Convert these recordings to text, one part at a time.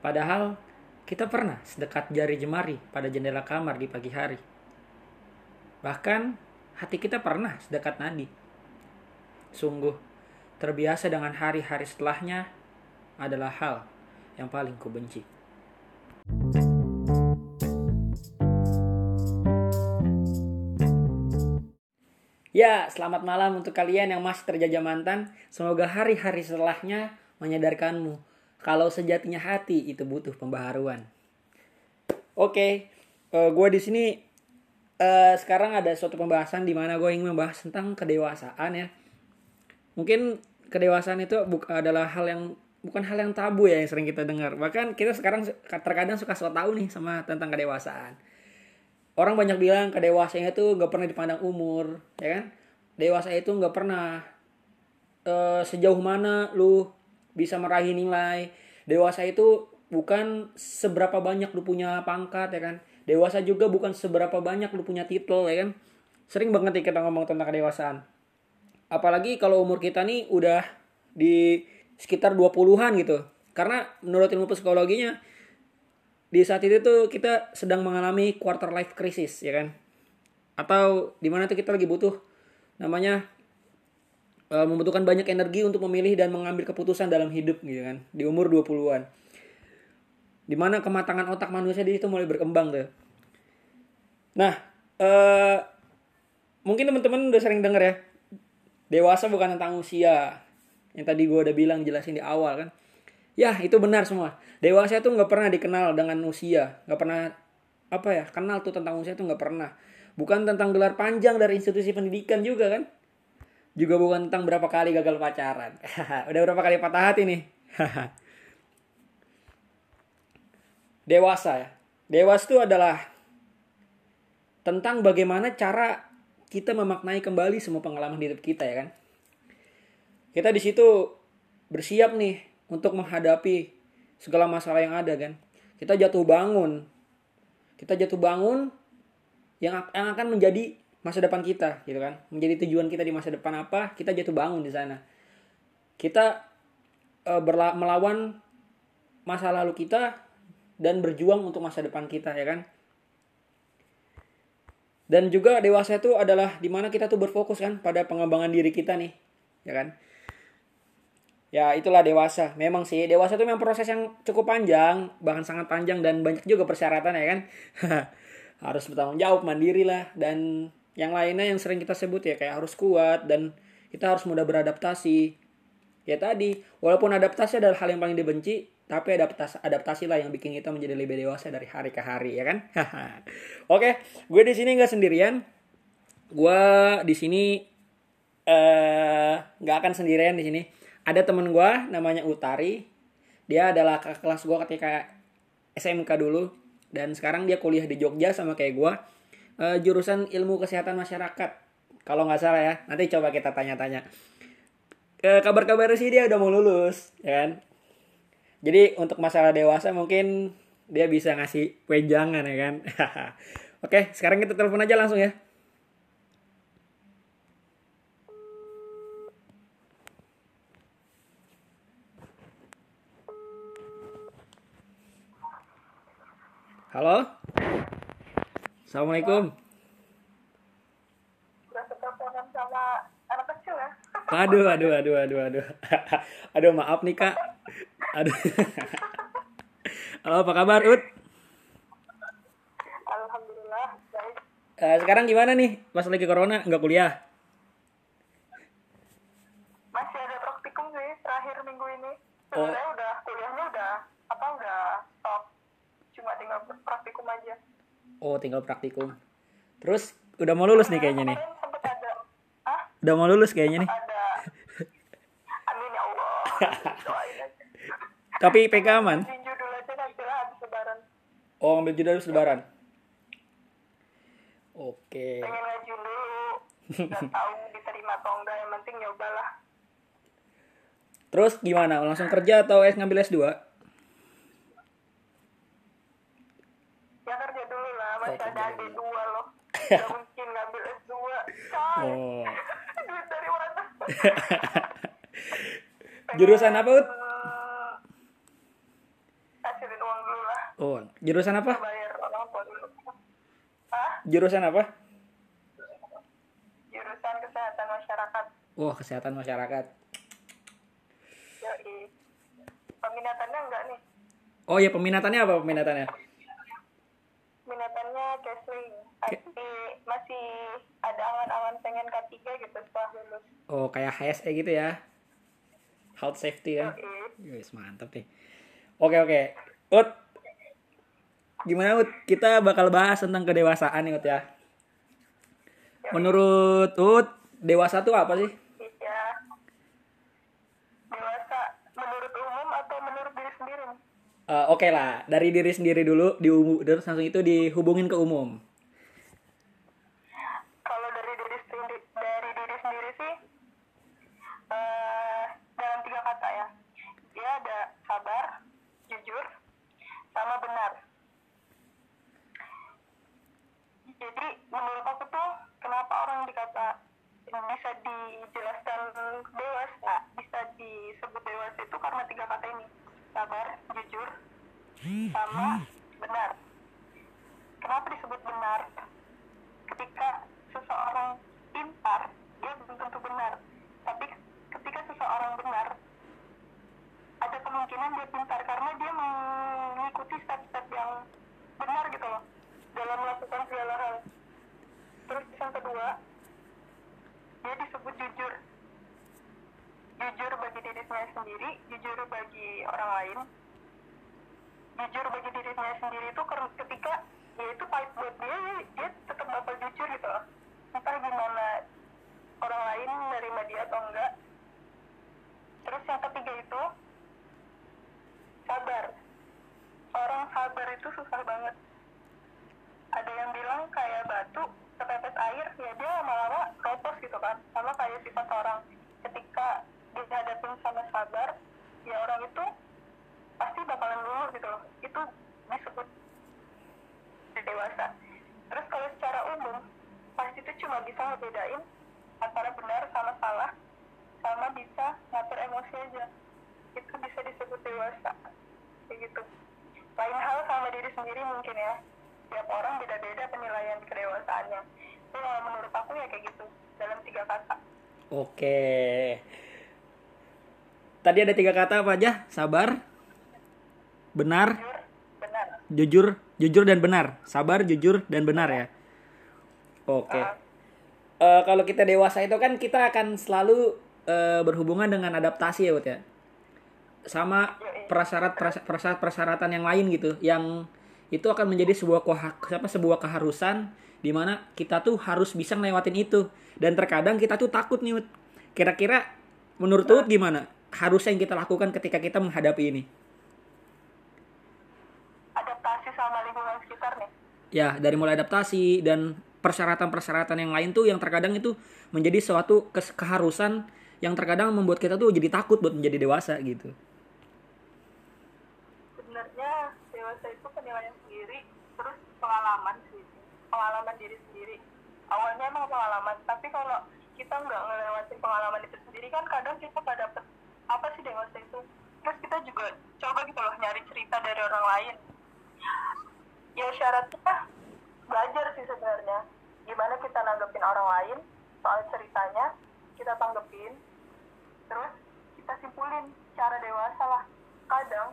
Padahal kita pernah sedekat jari jemari pada jendela kamar di pagi hari. Bahkan hati kita pernah sedekat nadi. Sungguh, terbiasa dengan hari-hari setelahnya adalah hal yang paling kubenci. Ya, selamat malam untuk kalian yang masih terjajah mantan. Semoga hari-hari setelahnya menyadarkanmu kalau sejatinya hati itu butuh pembaharuan. Oke, uh, gue di sini uh, sekarang ada suatu pembahasan di mana gue ingin membahas tentang kedewasaan ya. Mungkin kedewasaan itu adalah hal yang bukan hal yang tabu ya yang sering kita dengar. Bahkan kita sekarang terkadang suka so tahu nih sama tentang kedewasaan orang banyak bilang kedewasaan itu nggak pernah dipandang umur ya kan dewasa itu nggak pernah uh, sejauh mana lu bisa meraih nilai. Dewasa itu bukan seberapa banyak lu punya pangkat ya kan? Dewasa juga bukan seberapa banyak lu punya titel ya kan? Sering banget nih kita ngomong tentang kedewasaan. Apalagi kalau umur kita nih udah di sekitar 20-an gitu. Karena menurut ilmu psikologinya di saat itu tuh kita sedang mengalami quarter life crisis ya kan? Atau di mana tuh kita lagi butuh namanya uh, membutuhkan banyak energi untuk memilih dan mengambil keputusan dalam hidup gitu kan di umur 20-an di mana kematangan otak manusia di situ mulai berkembang tuh nah uh, mungkin teman-teman udah sering denger ya dewasa bukan tentang usia yang tadi gue udah bilang jelasin di awal kan Ya itu benar semua. Dewasa itu nggak pernah dikenal dengan usia, nggak pernah apa ya kenal tuh tentang usia itu nggak pernah. Bukan tentang gelar panjang dari institusi pendidikan juga kan? Juga bukan tentang berapa kali gagal pacaran. Udah berapa kali patah hati nih. Dewasa ya. Dewasa itu adalah tentang bagaimana cara kita memaknai kembali semua pengalaman hidup kita ya kan. Kita di situ bersiap nih untuk menghadapi segala masalah yang ada kan. Kita jatuh bangun. Kita jatuh bangun yang akan menjadi masa depan kita gitu kan. Menjadi tujuan kita di masa depan apa? Kita jatuh bangun di sana. Kita e, berla melawan masa lalu kita dan berjuang untuk masa depan kita ya kan. Dan juga dewasa itu adalah di mana kita tuh berfokus kan pada pengembangan diri kita nih, ya kan ya itulah dewasa memang sih dewasa itu memang proses yang cukup panjang bahkan sangat panjang dan banyak juga persyaratan ya kan harus bertanggung jawab mandiri lah dan yang lainnya yang sering kita sebut ya kayak harus kuat dan kita harus mudah beradaptasi. Ya tadi walaupun adaptasi adalah hal yang paling dibenci tapi adaptasi lah yang bikin kita menjadi lebih dewasa dari hari ke hari ya kan? Oke gue di sini nggak sendirian. Gue di sini eh, nggak uh, akan sendirian di sini. Ada temen gue namanya Utari. Dia adalah kakak kelas gue ketika SMK dulu. Dan sekarang dia kuliah di Jogja sama kayak gue uh, jurusan ilmu kesehatan masyarakat. Kalau nggak salah ya nanti coba kita tanya-tanya. Uh, kabar-kabar sih dia udah mau lulus ya kan? Jadi untuk masalah dewasa mungkin dia bisa ngasih wejangan ya kan? Oke sekarang kita telepon aja langsung ya. Halo? Assalamualaikum. sama anak kecil ya? Aduh, aduh, aduh, aduh, aduh. aduh, maaf nih kak. Aduh. Halo, apa kabar, Ut? Alhamdulillah, baik. Uh, sekarang gimana nih? Pas lagi corona, nggak kuliah? Masih ada praktikum sih, terakhir minggu ini. Oh. Sebenarnya oh. udah, kuliahnya udah, apa, udah stop cuma tinggal praktikum aja oh tinggal praktikum. Terus udah mau lulus nih kayaknya nih. Ada udah mau lulus kayaknya nih. Ada. Amin ya allah. Tapi PK aman? Lebaran. Oh ambil judul habis lebaran? Oke. Pengen ngaju dulu. Nggak tahu diterima atau enggak yang penting nyobalah. Terus gimana? Langsung kerja atau es ngambil S2 masih ada adik dua loh gak mungkin ngambil S2 Coy. oh. duit dari mana jurusan apa Ut? hasilin Oh, jurusan apa? bayar orang tua dulu ah Jurusan apa? jurusan kesehatan masyarakat Wah, kesehatan masyarakat. Yoi. peminatannya enggak nih Oh ya, peminatannya apa peminatannya? Masih ada angan-angan pengen K3 gitu setelah lulus Oh, kayak HSE gitu ya. Health safety ya. Yoi. Guys, mantap nih. Oke, oke. Ut. Gimana Ut? Kita bakal bahas tentang kedewasaan nih Ut ya. Menurut Ut, dewasa tuh apa sih? Iya. Dewasa menurut umum atau menurut diri sendiri? Eh, oke lah, dari diri sendiri dulu, di terus langsung itu dihubungin ke umum. Kalau dari diri sendiri, dari diri sendiri sih, eh dalam tiga kata ya, dia ada sabar, jujur, sama benar. Jadi menurut aku tuh, kenapa orang dikata bisa dijelaskan dewasa, bisa disebut dewasa itu karena tiga kata ini, sabar, jujur, sama benar. Kenapa disebut benar? ketika seseorang pintar dia belum tentu benar. Tapi ketika seseorang benar ada kemungkinan dia pintar karena dia mengikuti step-step yang benar gitu loh dalam melakukan segala hal. Terus yang kedua dia disebut jujur. Jujur bagi dirinya sendiri jujur bagi orang lain. Jujur bagi dirinya sendiri itu ketika dia itu pahit buat dia dia tetap bakal jujur gitu entah gimana orang lain menerima dia atau enggak terus yang ketiga itu sabar orang sabar itu susah banget ada yang bilang kayak batu kepepet air ya dia lama-lama keropos gitu kan sama kayak sifat orang ketika dihadapin sama sabar ya orang itu pasti bakalan dulu gitu loh itu disebut dewasa terus kalau secara umum pasti itu cuma bisa ngebedain antara benar sama salah sama bisa ngatur emosi aja itu bisa disebut dewasa kayak gitu lain hal sama diri sendiri mungkin ya tiap orang beda-beda penilaian kedewasaannya tapi kalau menurut aku ya kayak gitu dalam tiga kata Oke. Tadi ada tiga kata apa aja? Sabar, benar, jujur benar jujur, jujur dan benar. Sabar, jujur dan benar ya. Oke. Ah. Eh, kalau kita dewasa itu kan kita akan selalu eh, berhubungan dengan adaptasi ya, Wut ya. Sama prasyarat prasyarat persyaratan yang lain gitu, yang itu akan menjadi sebuah apa sebuah keharusan di mana kita tuh harus bisa ngelewatin itu. Dan terkadang kita tuh takut nih kira-kira menurut Wut gimana? Harusnya yang kita lakukan ketika kita menghadapi ini? Adaptasi sama lingkungan sekitar nih. Ya dari mulai adaptasi dan persyaratan-persyaratan yang lain tuh yang terkadang itu menjadi suatu keharusan yang terkadang membuat kita tuh jadi takut buat menjadi dewasa gitu sebenarnya dewasa itu penilaian sendiri terus pengalaman sih pengalaman diri sendiri. Awalnya emang pengalaman tapi kalau kita nggak ngelewatin pengalaman itu sendiri kan kadang kita nggak dapet apa sih dewasa itu. Terus kita juga coba gitu loh nyari cerita dari orang lain. Ya syaratnya belajar sih sebenarnya. Gimana kita nanggepin orang lain soal ceritanya kita tanggepin. Terus kita simpulin cara dewasa lah. Kadang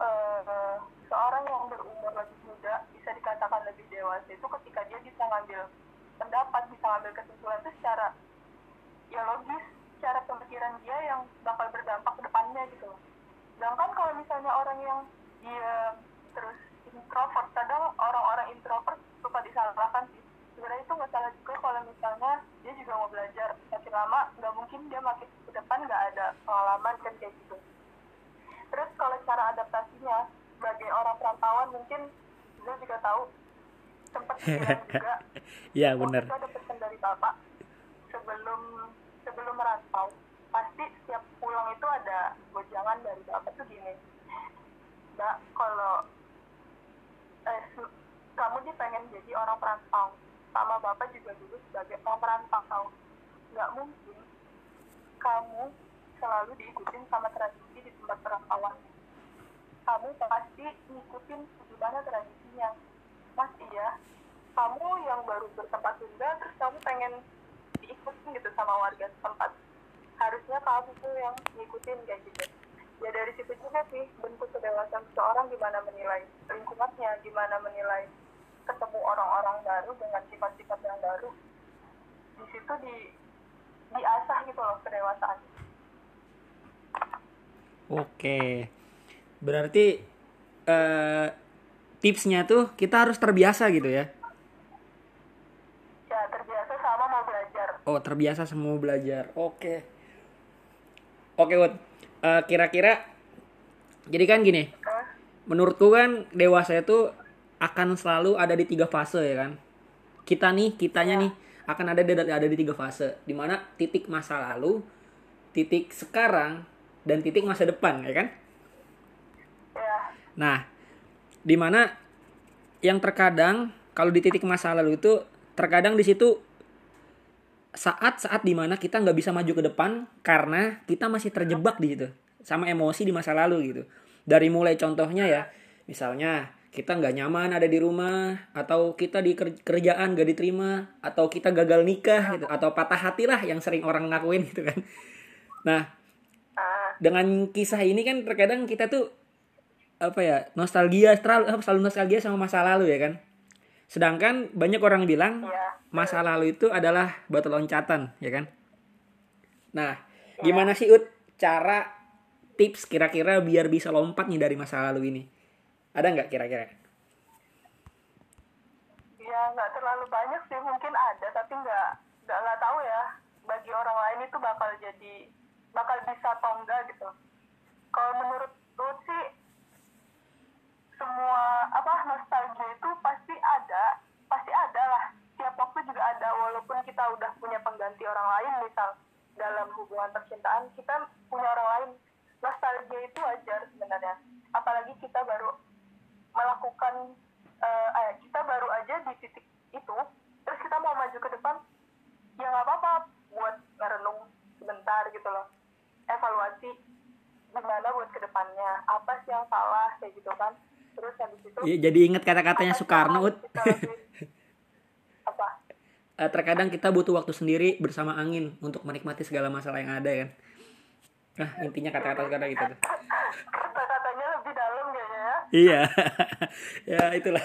eh, seorang yang berumur lebih muda bisa dikatakan lebih dewasa itu ketika dia bisa ngambil pendapat bisa ngambil kesimpulan itu secara ya logis cara pemikiran dia yang bakal berdampak ke depannya gitu sedangkan kalau misalnya orang yang dia terus introvert kadang orang-orang introvert suka disalahkan sih. Sebenarnya itu nggak salah juga kalau misalnya dia juga mau belajar makin lama nggak mungkin dia makin ke depan nggak ada pengalaman kan kayak gitu. Terus kalau cara adaptasinya sebagai orang perantauan mungkin gue juga tahu sempat juga. Ya benar. ada pesan dari bapak sebelum sebelum merantau pasti setiap pulang itu ada gojangan dari bapak tuh gini. Mbak kalau eh, kamu nih pengen jadi orang perantau sama bapak juga dulu sebagai orang perantau. Nggak mungkin kamu selalu diikutin sama tradisi di tempat perantauan kamu pasti ngikutin gimana tradisinya. Mas iya. Kamu yang baru bertempat tunda terus kamu pengen diikutin gitu sama warga setempat. Harusnya kamu tuh yang ngikutin kayak gitu. Ya dari situ juga sih bentuk kedewasaan seseorang gimana menilai lingkungannya gimana menilai ketemu orang-orang baru dengan sifat-sifat yang baru. Di situ di diasah gitu loh kedewasaan. Oke. Berarti eh, tipsnya tuh kita harus terbiasa gitu ya. ya terbiasa sama mau belajar Oh, terbiasa semua belajar. Oke. Oke, Wut. Eh, kira-kira jadi kan gini, Hah? menurutku kan dewasa itu akan selalu ada di tiga fase ya kan. Kita nih, kitanya nih akan ada di ada di tiga fase. Di mana titik masa lalu, titik sekarang, dan titik masa depan ya kan. Nah, di mana yang terkadang kalau di titik masa lalu itu terkadang di situ saat-saat di mana kita nggak bisa maju ke depan karena kita masih terjebak di situ sama emosi di masa lalu gitu. Dari mulai contohnya ya, misalnya kita nggak nyaman ada di rumah atau kita di ker- kerjaan gak diterima atau kita gagal nikah gitu atau patah hati lah yang sering orang ngakuin gitu kan. Nah, ah dengan kisah ini kan terkadang kita tuh apa ya nostalgia terlalu apa, selalu nostalgia sama masa lalu ya kan? Sedangkan banyak orang bilang Iya. masa lalu itu adalah batu loncatan ya kan? Nah gimana sih ut cara tips kira-kira biar bisa lompat nih dari masa lalu ini? Ada nggak kira-kira? Ya nggak terlalu banyak sih mungkin ada tapi nggak nggak nggak tahu ya. Bagi orang lain itu bakal jadi bakal bisa atau enggak gitu. Kalau menurut lu sih semua apa nostalgia itu pasti ada pasti ada lah. Tiap waktu juga ada walaupun kita udah punya pengganti orang lain misal dalam hubungan percintaan kita punya orang lain. Nostalgia itu wajar sebenarnya. Apalagi kita baru melakukan eh, kita baru aja di titik itu terus kita mau maju ke depan ya nggak apa-apa buat ngerenung sebentar gitu loh. Evaluasi gimana buat ke depannya apa sih yang salah kayak gitu kan terus habis itu Iya, jadi ingat kata-katanya Soekarno ut. apa? Eh, terkadang kita butuh waktu sendiri bersama angin untuk menikmati segala masalah yang ada kan nah intinya kata-kata Soekarno gitu tuh. Kata-katanya lebih dalam kayaknya ya. Iya, ya itulah.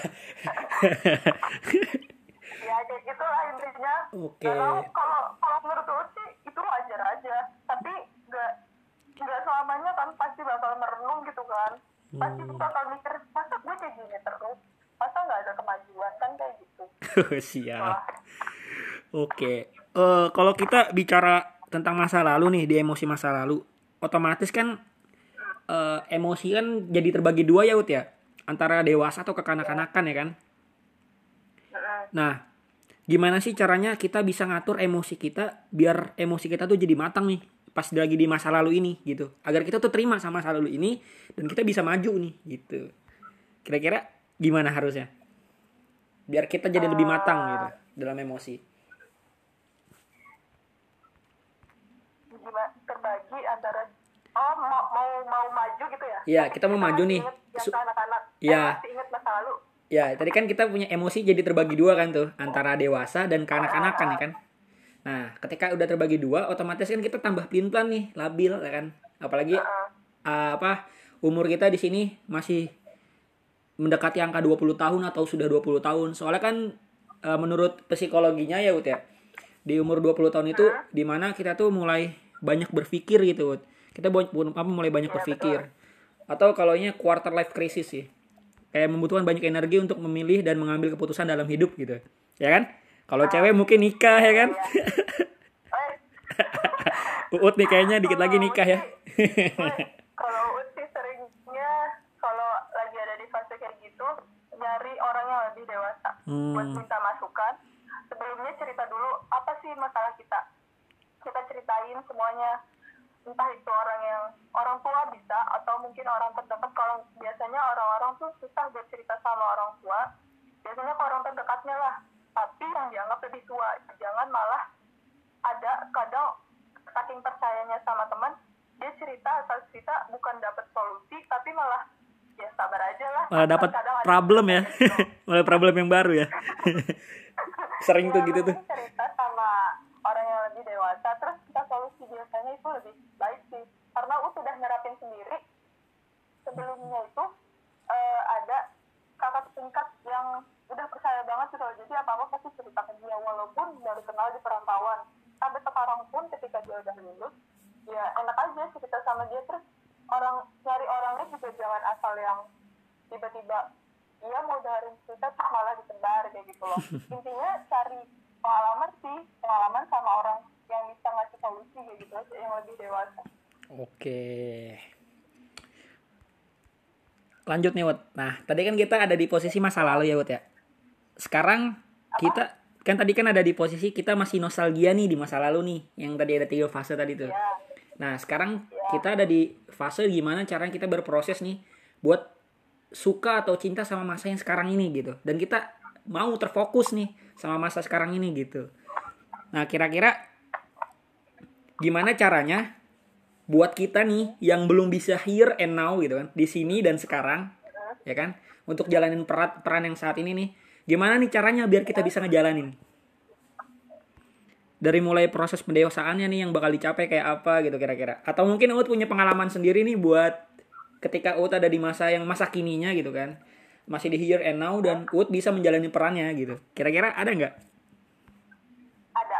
ya kayak gitu lah intinya. Oke. Kalau kalau kalau menurut lu sih itu wajar aja. Tapi nggak nggak selamanya kan pasti bakal merenung gitu kan. Pasti Hmm. bakal mikir masa gue kayak gini terus masa nggak ada kemajuan kan kayak gitu Siap. Oke. Eh, kalau kita bicara tentang masa lalu nih di emosi masa lalu, otomatis kan eh, emosi kan jadi terbagi dua ya Ut ya, antara dewasa atau kekanak-kanakan ya kan. Nah, gimana sih caranya kita bisa ngatur emosi kita biar emosi kita tuh jadi matang nih pas lagi di masa lalu ini gitu agar kita tuh terima sama masa lalu ini dan kita bisa maju nih gitu kira-kira gimana harusnya biar kita jadi lebih matang gitu dalam emosi. Terbagi antara oh mau mau mau maju gitu ya? Iya, kita mau maju nih. anak-anak. Iya. masa lalu. Ya tadi kan kita punya emosi jadi terbagi dua kan tuh antara dewasa dan kanak-kanakan ya kan? Nah ketika udah terbagi dua otomatis kan kita tambah pelin-pelan nih labil ya kan? Apalagi uh, apa umur kita di sini masih mendekati angka 20 tahun atau sudah 20 tahun. Soalnya kan uh, menurut psikologinya ya Ut ya. Di umur 20 tahun itu di mana kita tuh mulai banyak berpikir gitu Ut. Kita apa mulai banyak berpikir. Atau kalau ini quarter life crisis sih. Kayak membutuhkan banyak energi untuk memilih dan mengambil keputusan dalam hidup gitu. Ya kan? Kalau cewek mungkin nikah ya kan? Eh, Uut nih kayaknya dikit lagi nikah ya. kalau Ut sih seringnya kalau lagi ada di fase kayak gitu yang lebih dewasa Hmm. buat minta masukan. Sebelumnya cerita dulu apa sih masalah kita? Kita ceritain semuanya. Entah itu orang yang orang tua bisa atau mungkin orang terdekat. Kalau biasanya orang-orang tuh susah buat cerita sama orang tua. Biasanya ke orang terdekatnya lah. Tapi yang dianggap lebih tua jangan malah ada kadang saking percayanya sama teman dia cerita asal cerita bukan dapat solusi tapi malah ya sabar aja lah. Malah dapat problem ya. Malah problem yang baru ya. Sering tuh Iya, gitu tuh. cerita sama orang yang lebih dewasa. Terus kita solusi biasanya itu lebih baik sih. Karena U sudah nerapin sendiri sebelumnya itu eh, ada kakak tingkat yang udah percaya banget gitu loh. jadi apa apa pasti cerita ke dia. Walaupun baru kenal di perantauan. Sampai sekarang pun ketika dia udah lulus ya enak aja cerita sama dia. Terus orang nyari orangnya juga jangan asal yang tiba-tiba iya mau dengerin cerita terus malah disebar kayak gitu loh intinya cari pengalaman sih pengalaman sama orang yang bisa ngasih solusi kayak gitu loh, yang lebih dewasa Oke. Lanjut nih, Wut. Nah, tadi kan kita ada di posisi masa lalu ya, Wut ya. Sekarang kita kan tadi kan ada di posisi kita masih nostalgia nih di masa lalu nih, yang tadi ada tiga fase tadi tuh. ya Nah, sekarang kita ada di fase gimana cara kita berproses nih buat suka atau cinta sama masa yang sekarang ini gitu. Dan kita mau terfokus nih sama masa sekarang ini gitu. Nah, kira-kira gimana caranya buat kita nih yang belum bisa here and now gitu kan, di sini dan sekarang, ya kan? Untuk jalanin peran peran yang saat ini nih, gimana nih caranya biar kita bisa ngejalanin? Dari mulai proses pendewasaannya nih yang bakal dicapai kayak apa gitu kira-kira. Atau mungkin Uut punya pengalaman sendiri nih buat ketika Uut ada di masa yang masa kininya gitu kan. Masih di here and now dan Uut bisa menjalani perannya gitu. Kira-kira ada nggak? Ada.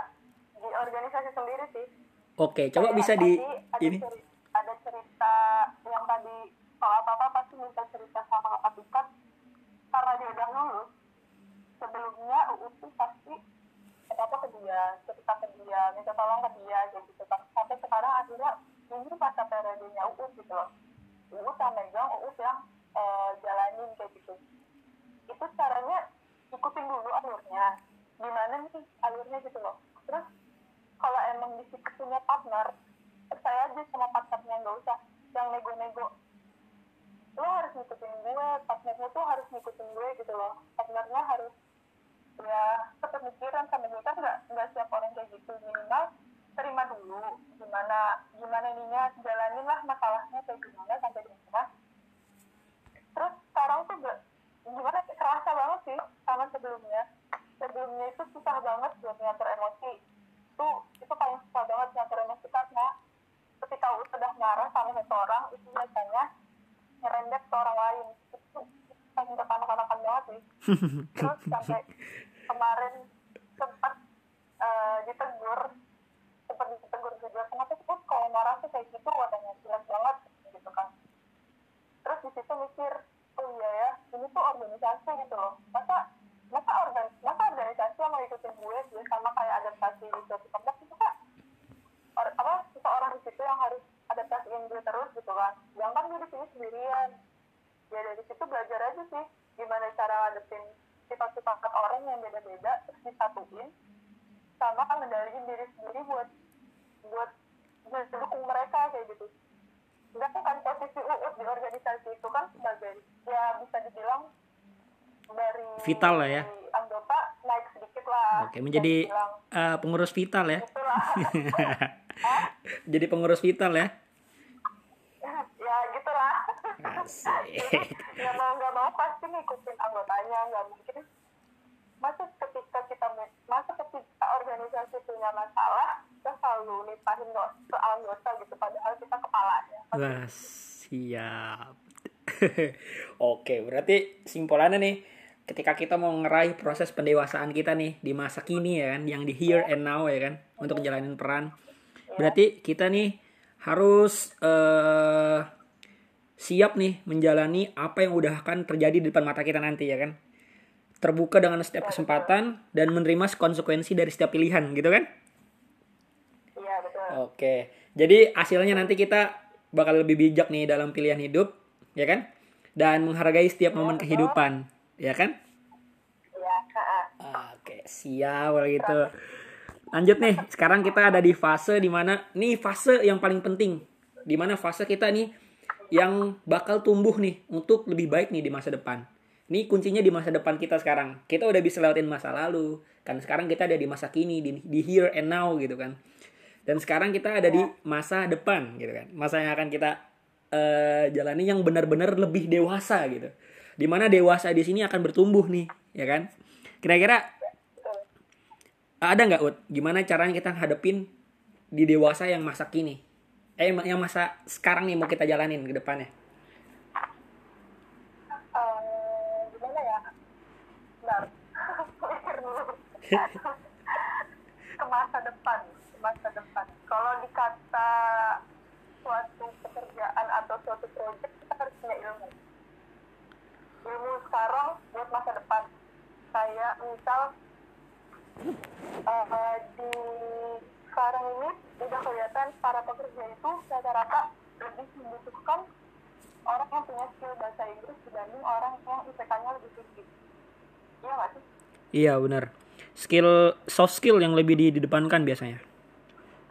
Di organisasi sendiri sih. Oke coba bisa di ada ini. ceri- ada cerita yang tadi soal apa apa pasti minta cerita sama kakak tingkat karena dia udah lulus sebelumnya UU tuh pasti apa apa cerita ke dia minta tolong ke dia kayak gitu kan. Sampai sekarang akhirnya ini masa periodenya UU gitu loh. UU yang megang UU yang eh, jalanin kayak gitu. Itu caranya ikutin dulu alurnya gimana nih alurnya gitu loh. Terus kalau emang di situ punya partner percaya aja sama partnernya nggak usah yang nego-nego. Lo harus ngikutin gue partnernya tuh harus ngikutin gue gitu loh. Partnernya harus ya sepemikiran sama kan nggak nggak siap orang kayak gitu. Minimal terima dulu gimana gimana ininya jalanin lah masalahnya kayak gimana sampai di mana terus sekarang tuh gak, gimana kerasa banget sih sama sebelumnya. Sebelumnya itu susah banget buat ngatur emosi. Itu itu paling susah banget ngatur emosi karena ketika udah marah sama satu orang itu biasanya nyerempet ke orang lain itu paling kekanak-kanakan banget sih. Terus sampai kemarin sempat eh, ditegur sempat ditegur juga kenapa sih kalau marah tuh kayak gitu? Katanya jelas banget gitu kan. Terus di situ mikir oh iya ya ini tuh organisasi gitu loh. Masa masa organ masa organisasi yang mau ikutin gue dia sama kayak adaptasi suatu tempat itu kak? Or, apa seseorang di situ yang harus adaptasiin gue terus gitu kan. Jangan gue di sini sendirian ya dari situ belajar aja sih gimana cara ngadepin sifat-sifat orang yang beda-beda terus disatuin sama kan ngendaliin diri sendiri buat buat mendukung mereka kayak gitu. Enggak kan posisi UUD di organisasi itu kan sebagai ya bisa dibilang dari Vital lah ya. anggota naik sedikit lah. Oke menjadi eh, pengurus vital ya. Jadi pengurus vital ya gitulah Asik. ya mau nggak mau pasti ngikutin anggotanya nggak mungkin masa ketika kita masa ketika organisasi punya masalah kita selalu limpahin ke anggota gitu padahal kita kepalanya Wah, siap. Oke, berarti simpulannya nih, ketika kita mau ngeraih proses pendewasaan kita nih di masa kini ya kan, yang di here and now ya kan, untuk jalanin peran, berarti kita nih harus eh siap nih menjalani apa yang udah akan terjadi di depan mata kita nanti ya kan. Terbuka dengan setiap kesempatan dan menerima konsekuensi dari setiap pilihan gitu kan. iya betul Oke, jadi hasilnya nanti kita bakal lebih bijak nih dalam pilihan hidup, ya kan? Dan menghargai setiap momen kehidupan, ya kan? iya. Oke, siap kalau gitu. Lanjut nih, sekarang kita ada di fase di mana, nih fase yang paling penting. Di mana fase kita nih yang bakal tumbuh nih untuk lebih baik nih di masa depan. Ini kuncinya di masa depan kita sekarang. Kita udah bisa lewatin masa lalu. Kan sekarang kita ada di masa kini, di, di here and now gitu kan. Dan sekarang kita ada di masa depan gitu kan. Masa yang akan kita eh, jalani yang benar-benar lebih dewasa gitu. Di mana dewasa di sini akan bertumbuh nih, ya kan? Kira-kira ada nggak Ut? Gimana caranya kita hadepin di dewasa yang masa kini? Eh yang masa sekarang nih mau kita jalanin ke depannya. Eh, gimana ya? Ke masa depan ke masa depan. Kalau dikata suatu pekerjaan atau suatu proyek kita harus punya ilmu. Ilmu sekarang buat masa depan. Kayak misal eh, di sekarang ini udah kelihatan para pekerja itu rata-rata lebih membutuhkan orang yang punya skill bahasa Inggris dibanding orang yang IPK-nya lebih tinggi. Iya nggak sih? Iya benar. Skill soft skill yang lebih didepankan biasanya.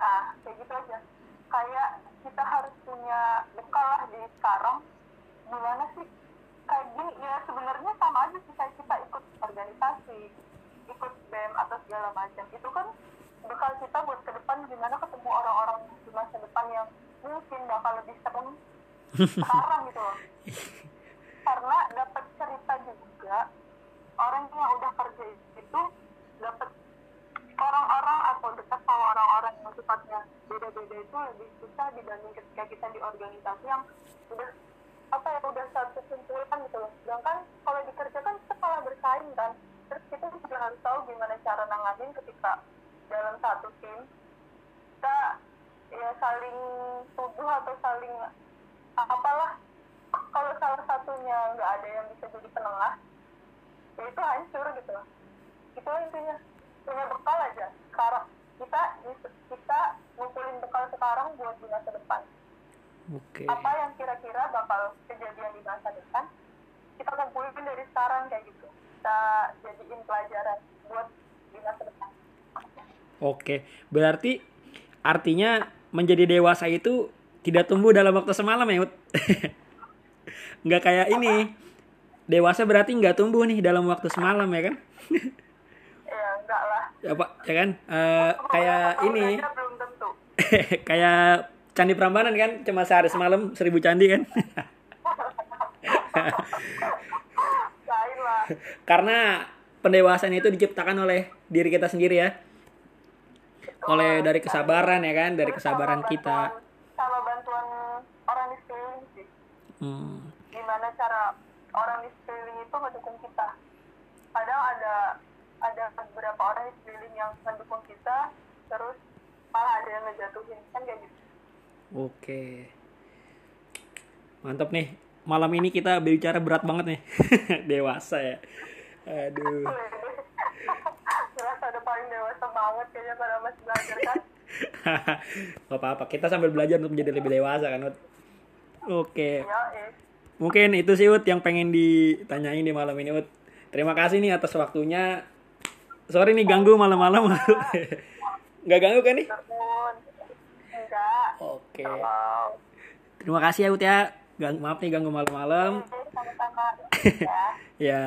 Nah, kayak gitu aja. Kayak kita harus punya bekal lah di sekarang. Gimana sih? Kayak gini, ya sebenarnya sama aja sih kayak kita ikut organisasi, ikut BEM atau segala macam. Itu kan bekal kita buat ke depan gimana ketemu orang-orang di masa depan yang mungkin bakal lebih serem sekarang gitu loh. Karena dapat cerita juga orang yang udah kerja itu dapat orang-orang atau dekat sama orang-orang yang sifatnya beda-beda itu lebih susah dibanding ketika kita di organisasi yang udah apa ya udah satu kumpulan gitu loh sedangkan kalau di kerja kan kita malah bersaing kan terus kita juga harus tahu gimana cara nanganin ketika dalam satu tim kita ya saling tuduh atau saling apalah. Kalau salah satunya nggak ada yang bisa jadi penengah ya itu hancur gitu. Itu intinya. Punya bekal aja. Sekarang kita kita ngumpulin bekal sekarang buat di masa depan. Oke. apa yang kira-kira bakal kejadian di masa depan kita kumpulin dari sekarang kayak gitu. Kita jadiin pelajaran buat di masa depan Oke. Berarti artinya menjadi dewasa itu tidak tumbuh dalam waktu semalam ya, Ut? Nggak kayak ini. Dewasa berarti nggak tumbuh nih dalam waktu semalam ya kan? ya enggak lah Apa ya kan? Eh, kayak ini. kayak candi Prambanan kan cuma sehari semalam seribu candi kan karena pendewasaan itu diciptakan oleh diri kita sendiri ya oleh dari kesabaran ya kan? Dari kesabaran sama kita. bantuan- sama bantuan orang di sekeliling sih. Hmm. gimana cara orang di sekeliling itu mendukung kita. Kadang ada ada beberapa orang di sekeliling yang mendukung kita terus malah ada yang ngejatuhin. Kan kayak gitu. Oke. Mantap nih. Malam ini kita bicara berat banget nih. Dewasa ya. Aduh jelas ada paling dewasa banget kayaknya pada masih belajar kan? Gak apa-apa kita sambil belajar untuk menjadi lebih dewasa kan Ut? Oke. Ya eh. Mungkin itu sih Ut yang pengen ditanyain di malam ini Ut. Terima kasih nih atas waktunya. Sorry nih ganggu malam-malam nggak ganggu kan nih? Enggak. Oke. Wow terima kasih ya Ut ya. Gang, maaf nih ganggu malam-malam. Ya ya.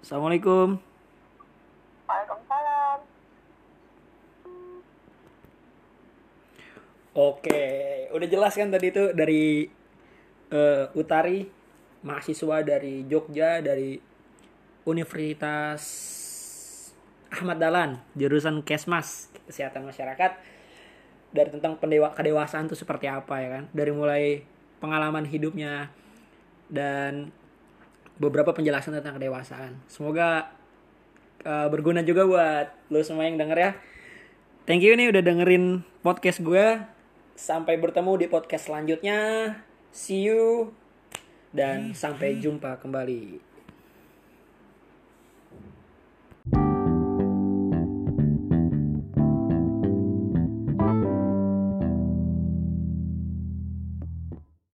Assalamualaikum Waalaikumsalam Oke, udah jelas kan tadi itu dari eh, Utari, mahasiswa dari Jogja dari Universitas Ahmad Dahlan, jurusan Kesmas, Kesehatan Masyarakat. Dari tentang pendewa kedewasaan itu seperti apa ya kan? Dari mulai pengalaman hidupnya dan beberapa penjelasan tentang kedewasaan. Semoga eh, berguna juga buat lo semua yang denger ya. Thank you nih udah dengerin podcast gue. Sampai bertemu di podcast selanjutnya. See you dan sampai jumpa kembali.